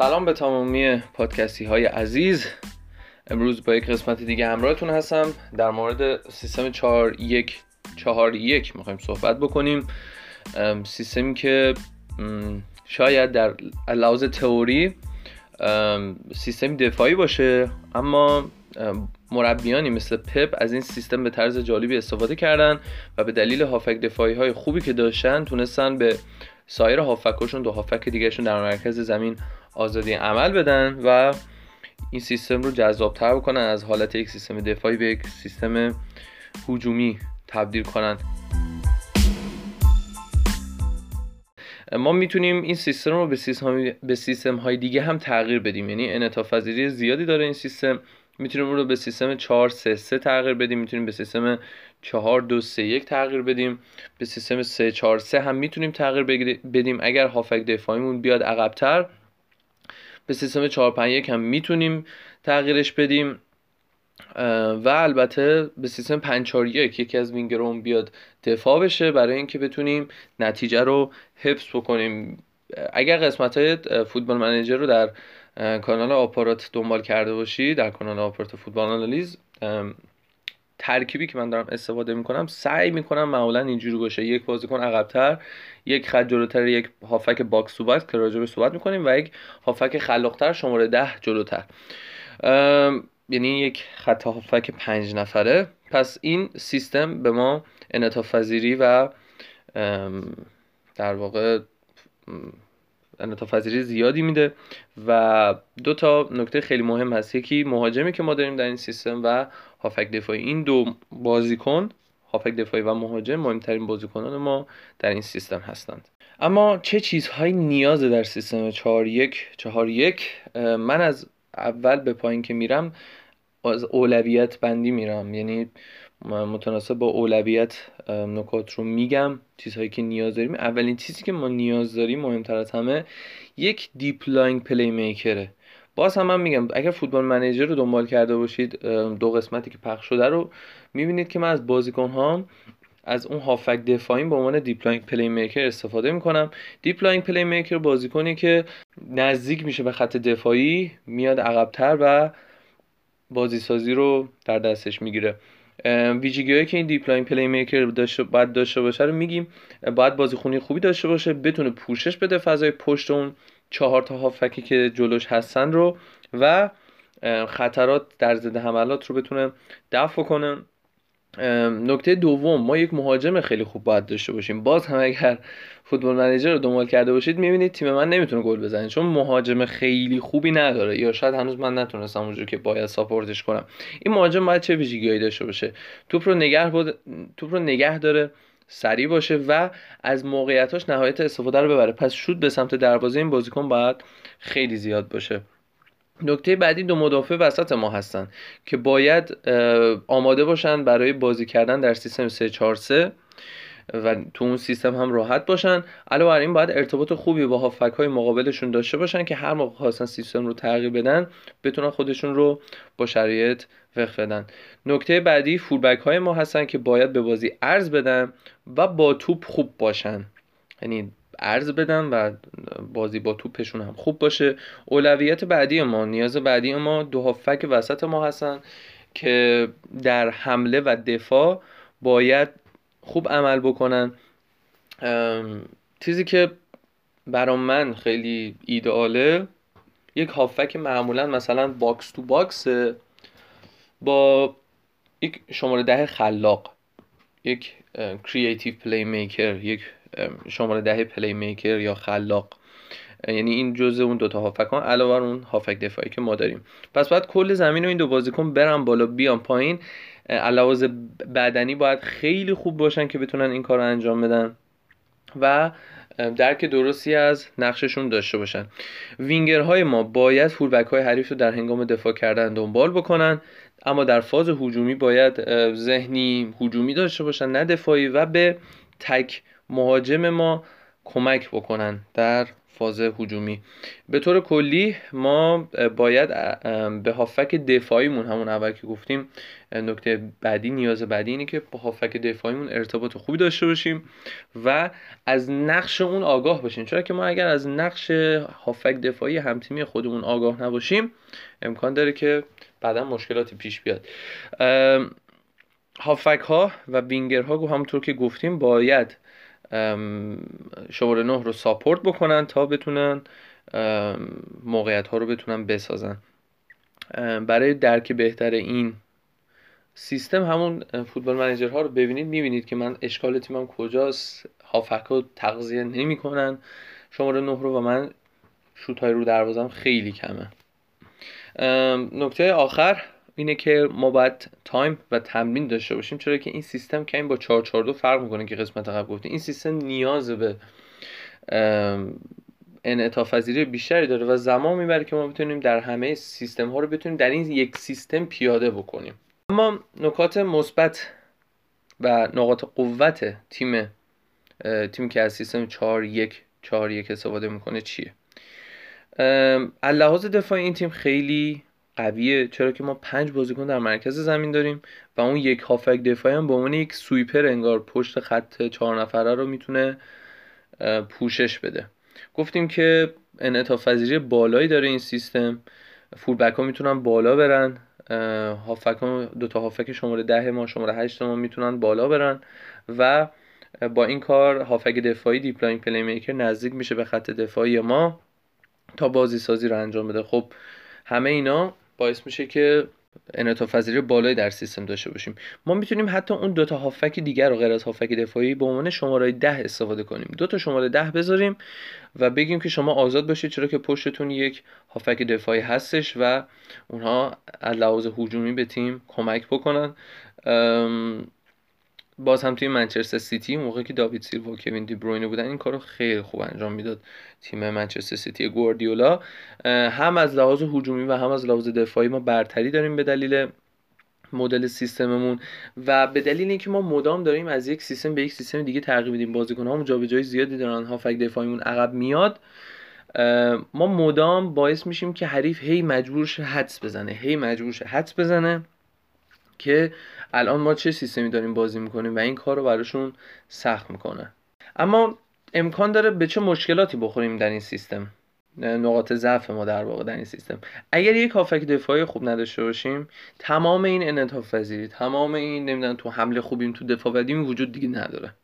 سلام به تمامی پادکستی های عزیز. امروز با یک قسمت دیگه همراهتون هستم. در مورد سیستم 4 1 4 1 می‌خوایم صحبت بکنیم. سیستمی که شاید در لحاظ تئوری سیستم دفاعی باشه اما مربیانی مثل پپ از این سیستم به طرز جالبی استفاده کردن و به دلیل هافک دفاعی های خوبی که داشتن تونستن به سایر هافکاشون دو هافک دیگهشون در مرکز زمین آزادی عمل بدن و این سیستم رو جذابتر بکنن از حالت یک سیستم دفاعی به یک سیستم هجومی تبدیل کنن. ما می‌تونیم این سیستم رو به سیستم, های دیگه هم تغییر بدیم. یعنی انعطاف زیادی داره این سیستم. می‌تونیم اون رو به سیستم 4 3 3 تغییر بدیم. می‌تونیم به سیستم 4 2 3 1 تغییر بدیم. به سیستم 3 4 3 هم می‌تونیم تغییر بدیم. اگر هافک دفاعیمون بیاد عقبتر به سیستم 4 5 1 هم می‌تونیم تغییرش بدیم. و البته به سیستم 5 4 1 یکی از وینگرون بیاد دفاع بشه برای اینکه بتونیم نتیجه رو حفظ بکنیم. اگر قسمت های فوتبال منیجر رو در کانال آپارات دنبال کرده باشی در کانال آپارات فوتبال آنالیز ترکیبی که من دارم استفاده می‌کنم سعی می‌کنم معمولا اینجوری باشه. یک بازیکن عقبتر یک خط جلوتر یک هافبک box to box که به صحبت می‌کنیم و یک هافبک خلاقتر شماره ده جلوتر. یعنی یک خط هافبک پنج نفره. پس این سیستم به ما انعطاف و در واقع انعطاف پذیری زیادی میده و دو تا نکته خیلی مهم هست. یکی مهاجمی که ما داریم در این سیستم و هافک دفاعی. این دو بازیکن هافک دفاعی و مهاجم مهمترین بازیکنان ما در این سیستم هستند. اما چه چیزهایی نیاز در سیستم 4 1 4 1 من از اول به پایین که میرم از اولویت بندی میرم. یعنی متناسب با اولویت نکات رو میگم چیزهایی که نیاز داریم. اولین چیزی که ما نیاز داریم مهمتر از همه یک deep lying playmaker ه باز هم من میگم اگر Football Manager رو دنبال کرده باشید دو قسمتی که پخش شده رو می‌بینید که من از بازیکن ها از اون هافبک دفاعی به عنوان deep lying playmaker استفاده می‌کنم. deep lying playmaker بازیکنی که نزدیک میشه به خط دفاعی میاد عقبتر و بازی سازی رو در دستش می‌گیره. ویژگی هایی که این deep lying playmaker داشته باید داشته باشه رو میگیم. باید بازیخونی خوبی داشته باشه بتونه پوشش بده فضای پشت اون چهار تا هافکی که جلوش هستن رو و خطرات در ضد حملات رو بتونه دفع کنه. نکته دوم ما یک مهاجم خیلی خوب باید داشته باشیم. باز هم اگر فوتبال منیجر رو دنبال کرده باشید می‌بینید تیم من نمی‌تونه گل بزنه چون مهاجم خیلی خوبی نداره. یا شاید هنوز من نتونستم اونجور که باید ساپورتش کنم. این مهاجم باید چه ویژگیهایی داشته باشه؟ توپ رو نگه بود... توپ رو نگه داره سریع باشه و از موقعیتاش نهایت استفاده رو ببره. پس شود به سمت دروازه این بازیکن باید خیلی زیاد باشه. نکته بعدی دو مدافع وسط ما هستن که باید آماده باشن برای بازی کردن در سیستم 343 و تو اون سیستم هم راحت باشن. علاوه بر این باید ارتباط خوبی با هافک های مقابلشون داشته باشن که هر موقع خواستن سیستم رو تغییر بدن بتونن خودشون رو با شرایط وقف بدن. نکته بعدی فولبک های ما هستن که باید به بازی ارز بدن و با توپ خوب باشن. یعنی ارز بدن و بازی با توپشون هم خوب باشه. اولویت بعدی ما نیاز بعدی ما دو هافک وسط ما هستن که در حمله و دفاع باید خوب عمل بکنن. چیزی که برام من خیلی ایدئاله یک هافبک معمولا مثلا box to box با یک شماره ده خلاق یک creative playmaker یک شماره ده playmaker یا خلاق. یعنی این جزء اون دوتا هافبکن علاوه اون هافبک دفاعی که ما داریم. پس باید کل زمین و این دو بازیکن برن بالا بیان پایین. علاوه بدنی باید خیلی خوب باشن که بتونن این کار رو انجام بدن. و درک درستی از نقششون داشته باشن. وینگرهای ما باید فولبک های حریف رو در هنگام دفاع کردن دنبال بکنن اما در فاز هجومی باید ذهنی هجومی داشته باشن نه دفاعی و به تک مهاجم ما کمک بکنن. در فاز هجومی. به طور کلی ما باید به هافک دفاعیمون همون اول که گفتیم نکته بعدی نیاز بعدی اینه که با هافک دفاعیمون ارتباط خوبی داشته باشیم و از نقش اون آگاه باشیم. چرا که ما اگر از نقش هافک دفاعی همتیمی خودمون آگاه نباشیم امکان داره که بعدا مشکلاتی پیش بیاد. هافک ها و وینگر ها همونطور که گفتیم باید شماره نه رو ساپورت بکنن تا بتونن موقعیت ها رو بتونن بسازن. برای درک بهتر این سیستم همون Football Manager ها رو ببینید می‌بینید که من اشکال تیمم کجاست هافبک ها تغذیه نمی‌کنن. شماره نه رو و من شوت های رو دروازم خیلی کمه. نکته آخر اینه که ما باید time و تمرین داشته باشیم چرا که این سیستم کمی با 442 فرق می‌کنه که قسمت قبل گفتیم. این سیستم نیاز به انعطاف بیشتری داره و زمان می‌بره که ما بتونیم در همه سیستم ها رو بتونیم در این یک سیستم پیاده بکنیم. اما نکات مثبت و نقاط قوت تیم تیم که از سیستم 4 1 4 1 استفاده می‌کنه چیه؟ لحاظ دفاعی این تیم خیلی قویه. چرا که ما پنج بازیکن در مرکز زمین داریم و اون یک هافک دفاعی هم به عنوان یک سویپر انگار پشت خط چهار نفره رو می‌تونه پوشش بده. گفتیم که انعطاف پذیری بالایی داره این سیستم. فولبک ها می‌تونن بالا برن. هافبک ها دو تا هافبک شماره ده ما شماره هشت ما می‌تونن بالا برن. و با این کار هافبک دفاعی deep lying playmaker نزدیک میشه به خط دفاعی ما تا بازی سازی رو انجام بده. خب همه اینا باعث میشه که انعطاف پذیری بالایی در سیستم داشته باشیم. ما می‌تونیم حتی اون دوتا هافبک دیگر رو غیر از هافبک دفاعی به عنوان شماره ده استفاده کنیم. دو تا شماره ده بذاریم و بگیم که شما آزاد باشید چرا که پشتتون یک هافک دفاعی هستش و اونها از لحاظ هجومی به تیم کمک بکنن. باز هم توی منچستر سیتی موقعی که داوید سیلوا و کوین دی بروینه بودن این کارو خیلی خوب انجام می‌داد تیم منچستر سیتی گواردیولا. هم از لحاظ هجومی و هم از لحاظ دفاعی ما برتری داریم به دلیل مدل سیستممون و به دلیل اینکه ما مدام داریم از یک سیستم به یک سیستم دیگه تغییر میدیم. بازیکن‌ها جابجایی زیادی دارن هافک دفاعیمون عقب میاد. ما مدام باعث میشیم که حریف هی مجبور شه حدس بزنه هی مجبور شه حدس بزنه. که الان ما چه سیستمی داریم بازی می‌کنیم و این کار رو براشون سخت می‌کنه. اما امکان داره به چه مشکلاتی بخوریم در این سیستم؟ نقاط ضعف ما در واقع در این سیستم. اگر یک هافک دفاعی خوب نداشته باشیم تمام این انعطاف تمام این نمی‌دونم تو حمله خوبیم تو دفاع بدیم وجود دیگه نداره.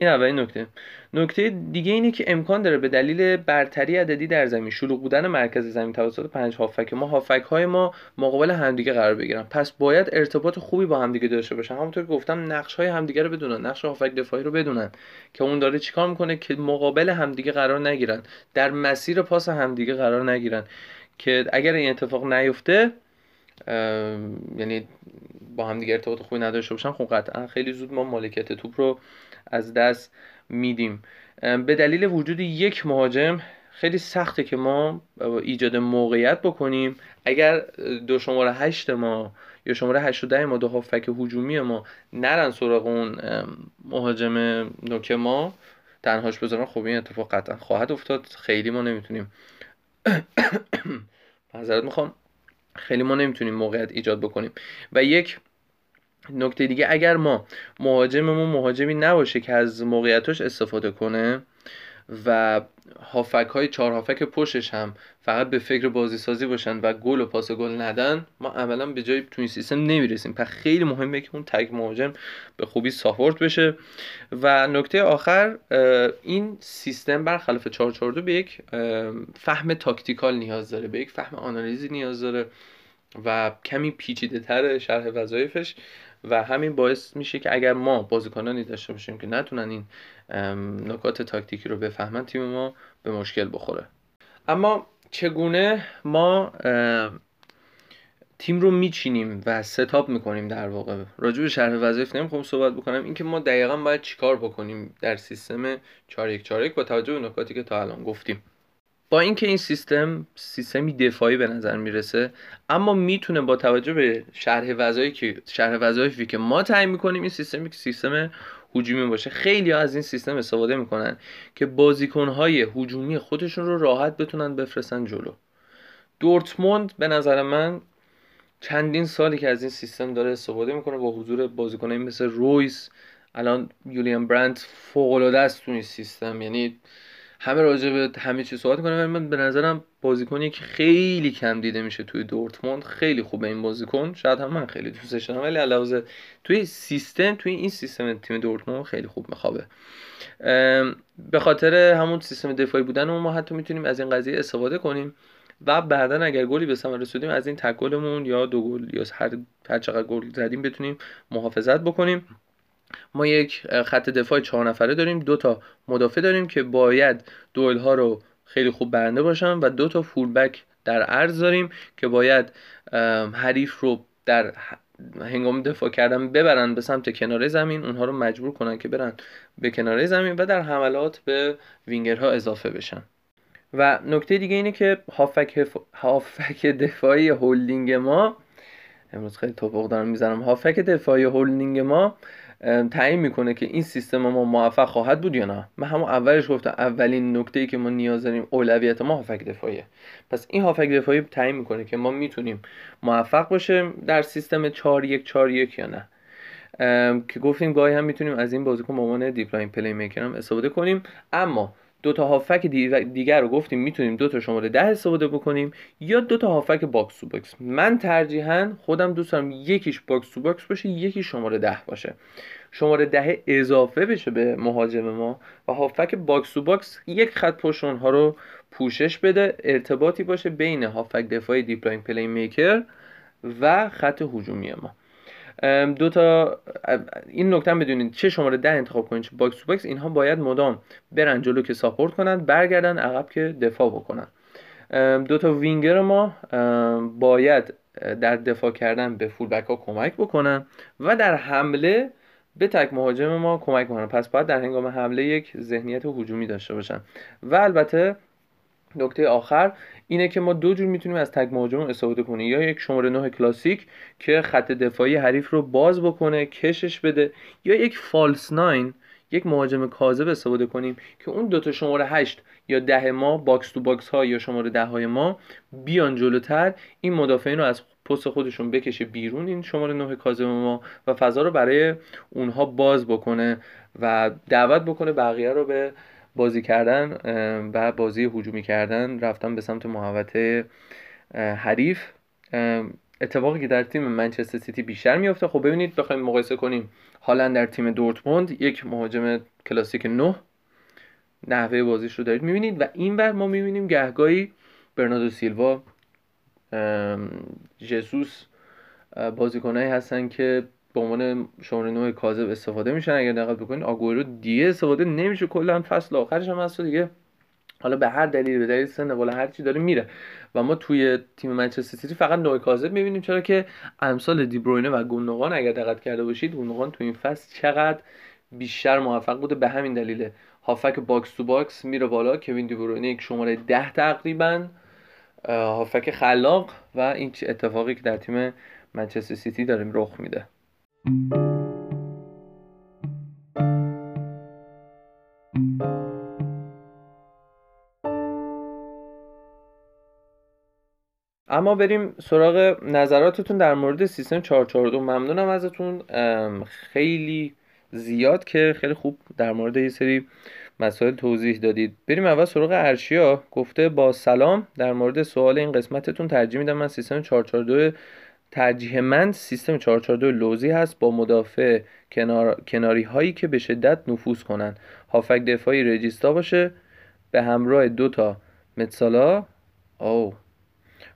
این اولین نکته. نکته دیگه اینه که امکان داره به دلیل برتری عددی در زمین شلوغ بودن مرکز زمین توسط پنج هافک ما هافک های ما مقابل همدیگه قرار بگیرن. پس باید ارتباط خوبی با همدیگه داشته باشن. همونطور که گفتم نقش های همدیگه رو بدونن نقش هافک دفاعی رو بدونن که اون داره چیکار می‌کنه که مقابل همدیگه قرار نگیرن. در مسیر پاس همدیگه قرار نگیرن. که اگر این اتفاق نیفته یعنی با همدیگه ارتباط خوبی نداشته باشن خب قطعا خیلی زود ما مالکیت توپ رو از دست میدیم. به دلیل وجود یک مهاجم خیلی سخته که ما ایجاد موقعیت بکنیم. اگر دو شماره هشت ما یا شماره هشت و ده ما دو هافک هجومی ما نرن سراغ اون مهاجم نوک ما تنهاش بذارن خب این اتفاق قطعا خواهد افتاد. خیلی ما نمی‌تونیم. معذرت می‌خوام. خیلی ما نمی‌تونیم موقعیت ایجاد بکنیم. و یک نکته دیگه اگر ما مهاجممون مهاجمی نباشه که از موقعیتاش استفاده کنه و هافک های چهار هافک پشتش هم فقط به فکر بازی سازی باشن و گل و پاس گل ندن ما عملا به جای تو این سیستم نمی‌رسیم. پس خیلی مهمه که اون تگ مهاجم به خوبی ساپورت بشه. و نکته آخر این سیستم برخلاف 442 به یک فهم tactical نیاز داره به یک فهم آنالیزی نیاز داره و کمی پیچیده تر شرح وظایفش. و همین باعث میشه که اگر ما بازیکنانی داشته باشیم که نتونن این نکات تاکتیکی رو بفهمن تیم ما به مشکل بخوره. اما چگونه ما تیم رو میچینیم و setup می‌کنیم در واقع؟ راجع به شرح وظایف نمی‌خوام صحبت بکنم. اینکه ما دقیقا باید چیکار بکنیم در سیستم 4141 با توجه به نکاتی که تا الان گفتیم. با اینکه این سیستم سیستمی دفاعی به نظر می‌رسه اما می‌تونه با توجه به شرح وظایفی که شرح وظایفی که ما تعیین می‌کنیم این سیستمی که سیستم هجومی باشه. خیلی از این سیستم استفاده می‌کنن که بازیکنهای هجومی خودشون رو راحت بتونن بفرستن جلو. دورتموند به نظر من چندین سالی که از این سیستم داره استفاده می‌کنه با حضور بازیکنایی مثل رویس الان یولیان برند فوق العاده است تو این سیستم. یعنی همه راجع به همه چیز صحبت کنه من به نظرم بازیکنی که خیلی کم دیده میشه توی دورتموند خیلی خوبه این بازیکن. شاید هم من خیلی دوستش دارم ولی علاوه توی سیستم توی این سیستم تیم دورتموند خیلی خوب میخوابه. به خاطر همون سیستم دفاعی بودن ما حتی می‌تونیم از این قضیه استفاده کنیم و بعدا اگر گلی به ثمر رسیدیم از این تک گلمون یا دو گل یا هر هر چقدر گل زدیم بتونیم محافظت بکنیم. ما یک خط دفاع چهار نفره داریم دو تا مدافع داریم که باید دوئل ها رو خیلی خوب برنده باشن و دو تا فولبک در عرض داریم که باید حریف رو در هنگام دفاع کردن ببرن به سمت کناره زمین اونها رو مجبور کنن که برن به کناره زمین و در حملات به وینگرها اضافه بشن. و نکته دیگه اینه که هافک, هافبک دفاعی هولدینگ ما امروز خیلی تپق دارم می‌زنم. هافبک دفاعی هولدینگ ما تعیین می‌کنه که این سیستم ما موفق خواهد بود یا نه. من همون اولش گفتم اولین نکته ای که ما نیاز داریم اولویت ما هافبک دفاعیه. پس این هافبک دفاعی تعیین می‌کنه که ما می‌تونیم موفق باشیم در سیستم 4 1 4 1 یا نه. که گفتیم گاهی هم می‌تونیم از این بازیکن به عنوان deep lying playmaker هم استفاده کنیم. اما دو تا هافبک دیگر رو گفتیم می‌تونیم دو تا شماره ده استفاده بکنیم یا دو تا هافبک box to box. من ترجیحاً خودم دوست دارم یکیش box to box باشه یکی شماره ده باشه. شماره ده اضافه بشه به مهاجم ما و هافبک box to box یک خط پشت ها رو پوشش بده ارتباطی باشه بین هافبک دفاعی deep lying playmaker و خط هجومی ما. دو تا این نکته بدونید چه شماره ده انتخاب کنید چه box to box اینها باید مدام برن جلو که support کنن برگردن عقب که دفاع بکنن. دو تا وینگر ما باید در دفاع کردن به full back ها کمک بکنن و در حمله به تک مهاجم ما کمک بکنن. پس باید در هنگام حمله یک ذهنیت هجومی داشته باشن. و البته نکته آخر اینه که ما دو جور می‌تونیم از تک مهاجم استفاده کنیم. یا یک شماره 9 کلاسیک که خط دفاعی حریف رو باز بکنه کشش بده یا یک false nine یک مهاجم کاذب استفاده کنیم که اون دوتا شماره 8 یا ده ما box to box ها یا شماره ده های ما بیان جلوتر. این مدافعین رو از پست خودشون بکشه بیرون این شماره 9 کاذب ما و فضا رو برای اونها باز بکنه و دعوت بکنه بقیه رو به بازی کردن و بازی هجومی کردن رفتن به سمت محوطه حریف. اتفاقی که در تیم منچستر سیتی بیشتر میفته خب ببینید بخوایم مقایسه کنیم. حالا در تیم دورتموند یک مهاجم کلاسیک 9 نحوه بازیش رو دارید می‌بینید و این بر ما می‌بینیم گهگاهی برنادو سیلوا. جسوس بازیکنهایی هستن که به عنوان شماره نوع کاذب استفاده میشن. اگر دقت بکنید آگورو دیگه استفاده نمیشه. کلا فصل آخرش هم هست دیگه حالا به هر دلیل به دلیل سن بالا هر چی داره میره. و ما توی تیم منچستر سیتی فقط نه کاذب می‌بینیم. چرا که امسال دیبروینه و گوندوغان اگر دقت کرده باشید گوندوغان تو این فصل چقدر بیشتر موفق بوده. به همین دلیل هافبک box to box میره بالا. کوین دیبروینه یک شماره ده تقریبا. هافبک خلاق و این اتفاقی که در تیم منچستر سیتی داره رخ میده. اما بریم سراغ نظراتتون در مورد سیستم 442 ممنونم ازتون. خیلی زیاد که خیلی خوب در مورد یه سری مسائل توضیح دادید. بریم اول سراغ ارشیا. گفته با سلام در مورد سوال این قسمتتون ترجیح میدم من سیستم 442 ترجیح من سیستم 442 لوزی هست با مدافع کنار... کناری هایی که به شدت نفوذ کنند. هافک دفاعی رجیستا باشه. به همراه دو تا متسالا. او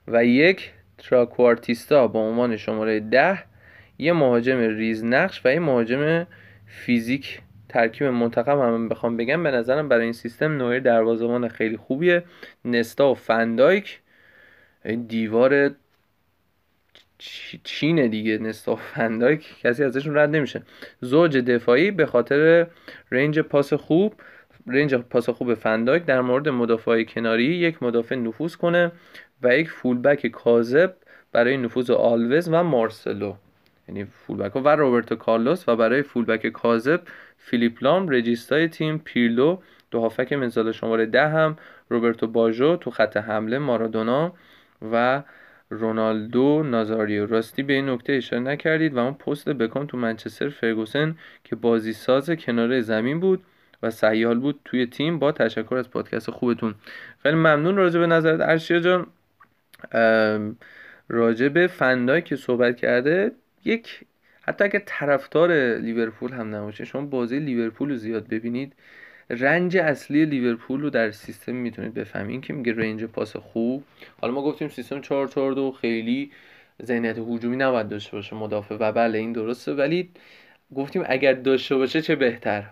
و یک تراکوارتیستا با عنوان شماره ده. یه مهاجم ریز نقش و یه مهاجم فیزیک. ترکیب منتخب هم بخوام بگم. به نظرم برای این سیستم نوعی دروازه‌بان خیلی خوبیه. نستا و فندایک دیوار چینه دیگه نستا کسی ازشون رد نمیشه. زوج دفاعی به خاطر range پاس خوب range پاس خوب فن‌دایک در مورد مدافع کناری یک مدافع نفوذ کنه و یک full back کاذب برای نفوذ آلوز و مارسلو. یعنی full back و روبرتو کارلوس و برای full back کاذب فیلیپ لام regista ی تیم پیرلو دو هافبک مثال شماره ده هم روبرتو باژو تو خط حمله مارادونا و رونالدو نازاریو راستی به این نکته اشاره نکردید و اون پست بکام تو منچستر فرگوسن که بازی ساز کنار زمین بود و سیال بود توی تیم با تشکر از پادکست خوبتون. خیلی ممنون راجع به نظرت ارشیا جان. راجع به فندای که صحبت کرده یک حتی اگر طرفدار لیورپول هم نباشه شما بازی لیورپول رو زیاد ببینید. رنج اصلی لیورپول رو در سیستم می‌تونید بفهمید. که میگه رنج پاس خوب. حالا ما گفتیم سیستم 4 4 2 خیلی ذهنیت هجومی نباید داشته باشه مدافع و بله این درسته. ولی گفتیم اگر داشته باشه چه بهتر؟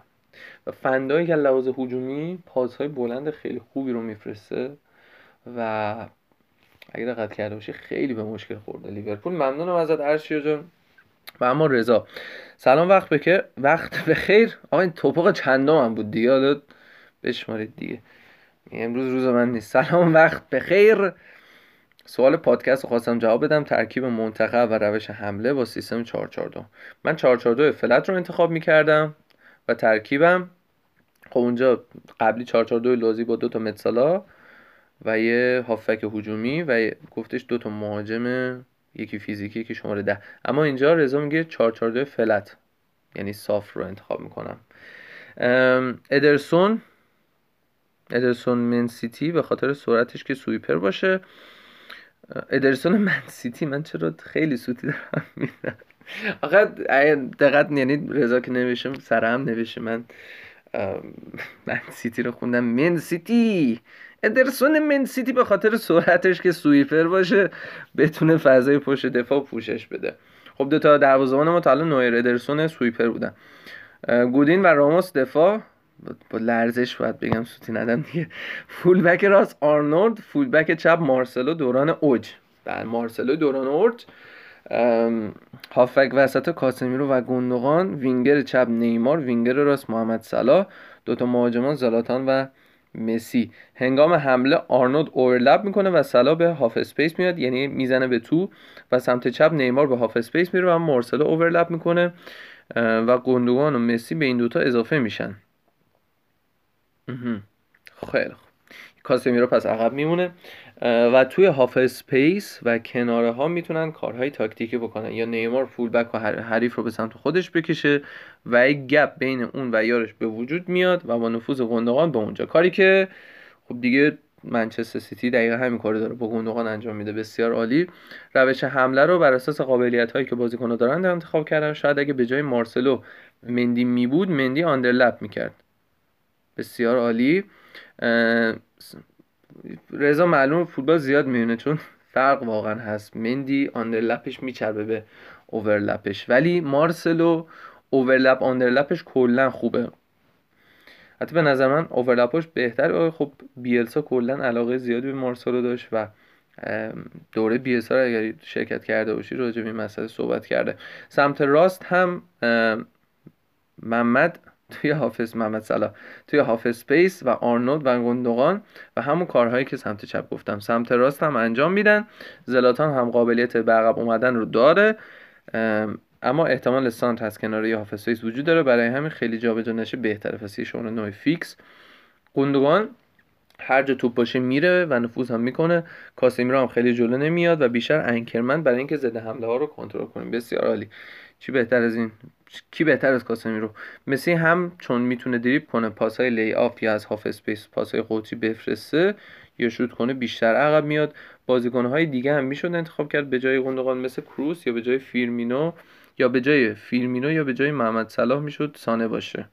و فندایی که لحاظ هجومی پاسهای بلند خیلی خوبی رو میفرسته و اگر دقت کرده باشه خیلی به مشکل خورده. لیورپول ممنونم ازت ارشیا جان. و اما رضا. سلام وقت بخیر وقت بخیر آقا این توپق چندم هم بود دیگه. حالا بشمارید دیگه. امروز روز من نیست. سلام وقت بخیر سوال پادکست رو خواستم جواب بدم. ترکیب منتخب و روش حمله با سیستم 442 من 442 فلت رو انتخاب می‌کردم و ترکیبم خب اونجا قبلی 442 لازی با دو تا متسالا و یه هافک هجومی و گفتش دو تا مهاجم یکی فیزیکی یکی شماره ده. اما اینجا رضا میگه 442 فلت. یعنی صاف رو انتخاب می‌کنم. ادرسون. ادرسون من سیتی به خاطر سرعتش که سویپر باشه. ادرسون من سیتی من چرا خیلی سوتی دارم میرم آخه دقت یعنی رضا که نوشم سرم نوشه من من سیتی رو خوندم. من سیتی! ادرسون من سیتی به خاطر سرعتش که سویپر باشه بتونه فضای پشت دفاع پوشش بده. خب دو تا دروازه‌بان ما تا الان نویر ادرسون سویپر بودن. گودین و راموس دفاع. با لرزش باید بگم سوتی ندم دیگه. full back راست آرنولد full back چپ مارسلو دوران اوج. بله مارسلو دوران اوج. هافبک وسط کاسمیرو و گوندوغان وینگر چپ نیمار وینگر راست محمد صلاح دوتا مهاجمان زلاتان و مسی. هنگام حمله آرنولد overlap می‌کنه و صلاح به half space میاد یعنی می‌زنه به تو و سمت چپ نیمار به half space میره و مارسلو overlap می‌کنه و گوندوغان و مسی به این دوتا اضافه میشن. خیلی خوب. کاسمیرو پس عقب میمونه. و توی half space و کناره ها می‌تونن کارهای تاکتیکی بکنن. یا نیمار full back حریف رو به سمت خودش بکشه و یک gap بین اون و یارش به وجود میاد و با نفوذ گوندوغان به اونجا. کاری که خب دیگه منچستر سیتی دقیقا همین کار داره با گوندوغان انجام میده. بسیار عالی. روش حمله رو بر اساس قابلیت هایی که بازیکن‌ها دارن انتخاب کردن. شاید اگه به جای مارسلو مندی می بود مندی آندرلپ می‌کرد. بسیار عالی. رضا معلوم فوتبال زیاد میونه چون فرق واقعا هست. مندی آندرلپش میچربه به اوورلپش ولی مارسلو اوورلپ آندرلپش کلا خوبه. حتی به نظر من اوورلپش بهتر. خب بیلسا کلا علاقه زیادی به مارسلو داشت و دوره بیلسا رو اگر شرکت کرده باشی راجع به این مسئله صحبت کرده. سمت راست هم محمد توی حافظ محمد صلاح توی حافظ سپیس و آرنولد و گندوغان و همون کارهایی که سمت چپ گفتم. سمت راست هم انجام میدن. زلاتان هم قابلیت به عقب اومدن رو داره. اما احتمال سانت هست کنار یه حافظ سپیس وجود داره. برای همین خیلی جابجا نشه بهتره. پس یه نوع فیکس. گندوغان هر جا توپ باشه میره و نفوذ هم می‌کنه. کاسمیرو هم خیلی جلو نمیاد و بیشتر anchor man برای اینکه ضد حمله ها رو کنترل کنیم. بسیار عالی. چی بهتر از این؟ کی بهتر از کاسمیرو مسی هم چون می‌تونه دریبل کنه پاس های lay off یا از half space پاس های قطری بفرسته یا شوت کنه بیشتر عقب میاد. بازیکن های دیگه هم می‌شد انتخاب کرد به جای گوندوغان مثل کروس یا به جای فیرمینو یا به جای فیرمینو یا به جای محمد صلاح می‌شد سانه باشه.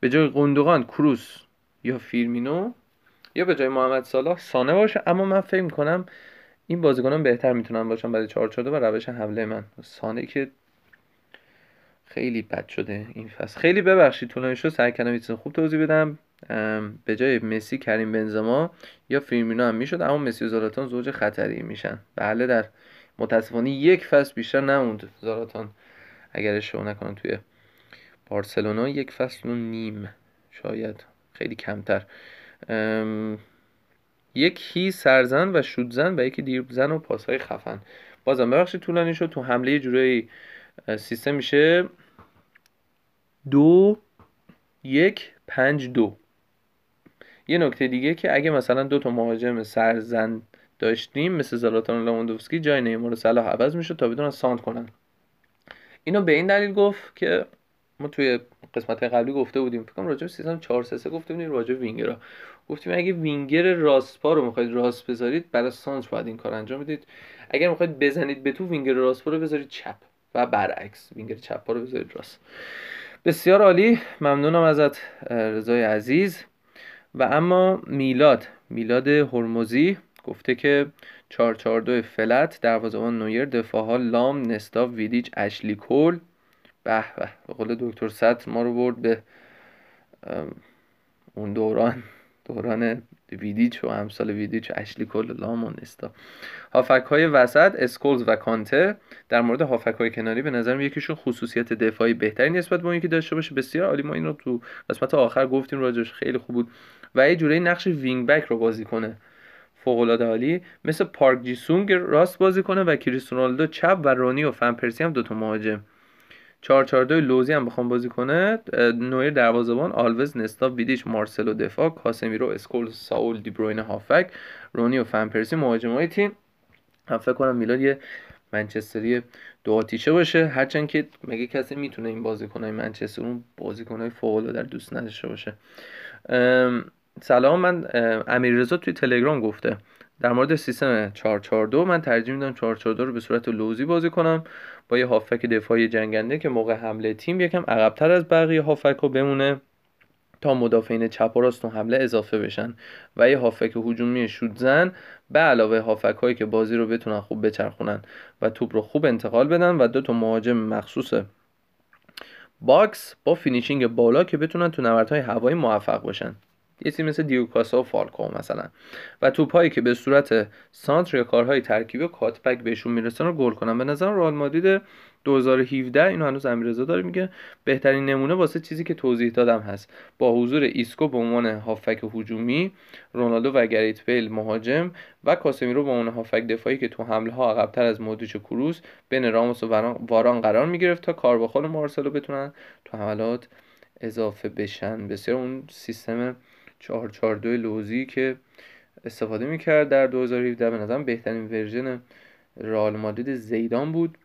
به جای گوندوغان کروس یا فیرمینو یا به جای محمد صلاح سانه باشه. اما من فکر می‌کنم این بازیکنان بهتر می‌تونن باشن برای 4 و روش حمله من. سانه که خیلی بد شده این فصل. خیلی ببخشید طولانی شد. سعی کردم خوب توضیح بدم. به جای مسی کریم بنزما یا فیرمینو هم می‌شد اما مسی و زلاتان زوج خطری میشن. بله در متاسفانه یک فصل بیشتر نموند زلاتان. اگر اشتباه نکنم توی بارسلونا یک فصل و نیم شاید خیلی کمتر. یکی سرزن و شودزن و یکی دیرزن و پاسهای خفن. بازم ببخشید طولانی شد تو حمله جورایی سیستم میشه. دو یک پنج دو. یه نکته دیگه که اگه مثلا دو تا مهاجم سرزن داشتیم مثل زلاتان لاموندوفسکی جای نیمار و صلاح عوض می‌شد تا بدون ساند کنن. اینو به این دلیل گفت که ما توی قسمت قبلی گفته بودیم فکر کنم راجع به سیستم 4 3 گفته بودیم راجع وینگرا. گفتیم اگه وینگر راست پا رو می‌خواید راست بذارید برای سانتر باید این کار انجام بدید. اگر می‌خواید بزنید به تو وینگر راست پا رو بذارید چپ و برعکس وینگر چپ پا رو بذارید راست. بسیار عالی ممنونم ازت رضای عزیز. و اما میلاد میلاد هرمزی گفته که 442 فلت دروازه‌بان نویر دفاع ها لام نستا ویدیچ اشلی کول. به به. به قول دکتر سطر ما رو برد به اون دوران دوران ویدیچ و همسال ویدیچ و اشلی کل لام و نستا هافک های وسط اسکولز و کانته در مورد هافک های کناری به نظرم یکیشون خصوصیت دفاعی بهتری نسبت به اون یکی داشته باشه. بسیار عالی. ما این رو تو قسمت آخر گفتیم راجعش خیلی خوب بود. و یه جوری نقش wing back رو بازی کنه. فوق العاده عالی. مثل پارک جی سونگ راست بازی کنه و کریستیانو چپ و رونی و فن پرسی هم دوتا مهاجم. 442 لوزی هم بخوام بازی کنه. نویر دروازه‌بان آلوز نستا ویدیچ مارسلو دفاع کاسمیرو اسکولز ساول دیبروین هافبک رونی و فن پرسی مهاجمای تیم. هم فکر کنم میلاد یه منچستری دو آتیشه باشه. هرچند که مگه کسی می‌تونه این بازیکنای منچستر اون بازیکنای فوق در دوست نداشته باشه. سلام من امیررضا توی تلگرام گفته. در مورد سیستم 442 من ترجیح میدم 442 رو به صورت لوزی بازی کنم. با یه هافک دفاعی جنگنده که موقع حمله تیم یکم عقبتر از بقیه هافک رو بمونه تا مدافعین چپ و راست حمله اضافه بشن و یه هافک هجومی شود زن به علاوه هافک هایی که بازی رو بتونن خوب بچرخونن و توپ رو خوب انتقال بدن و دو تا مهاجم مخصوص box با finishing بالا که بتونن تو نبردهای هوایی موفق باشن یه تیم مثل دیگو کاستا و فالکائو مثلا. و توپایی که به صورت سانتر یا کارهای ترکیبی و cutback بهشون می‌رسن رو گل کنن. به نظر رئال مادرید 2017 اینو هنوز امیررضا داره میگه بهترین نمونه واسه چیزی که توضیح دادم هست. با حضور ایسکو به عنوان هافبک هجومی رونالدو و گرت بیل مهاجم و کاسمیرو به عنوان هافبک دفاعی که تو حمله ها عقبتر از مودریچ و کروس بین راموس و واران قرار می‌گرفت تا کارواخال و مارسلو بتونن تو حملات اضافه بشن. بسیار اون سیستم 442 لوزی که استفاده می‌کرد در 2017 به نظرم بهترین version رئال مادرید زیدان بود.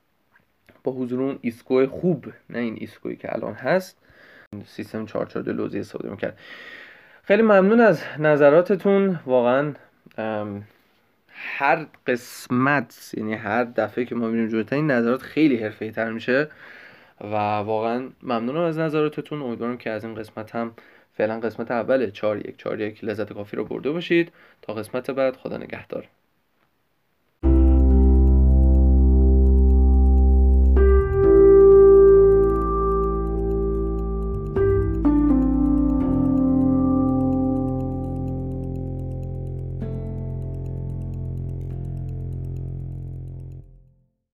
با حضور اون ایسکو خوب نه این ایسکویی که الان هست سیستم 442 لوزی استفاده می‌کرد. خیلی ممنون از نظراتتون. واقعا هر قسمت یعنی هر دفعه که ما میریم جلوتر این نظرات خیلی حرفه‌ای تر میشه و واقعا ممنونم از نظراتتون. امیدوارم که از این قسمت هم فعلا قسمت اول 4 1 4 1 لذت کافی رو برده باشید. تا قسمت بعد خدا نگهدار.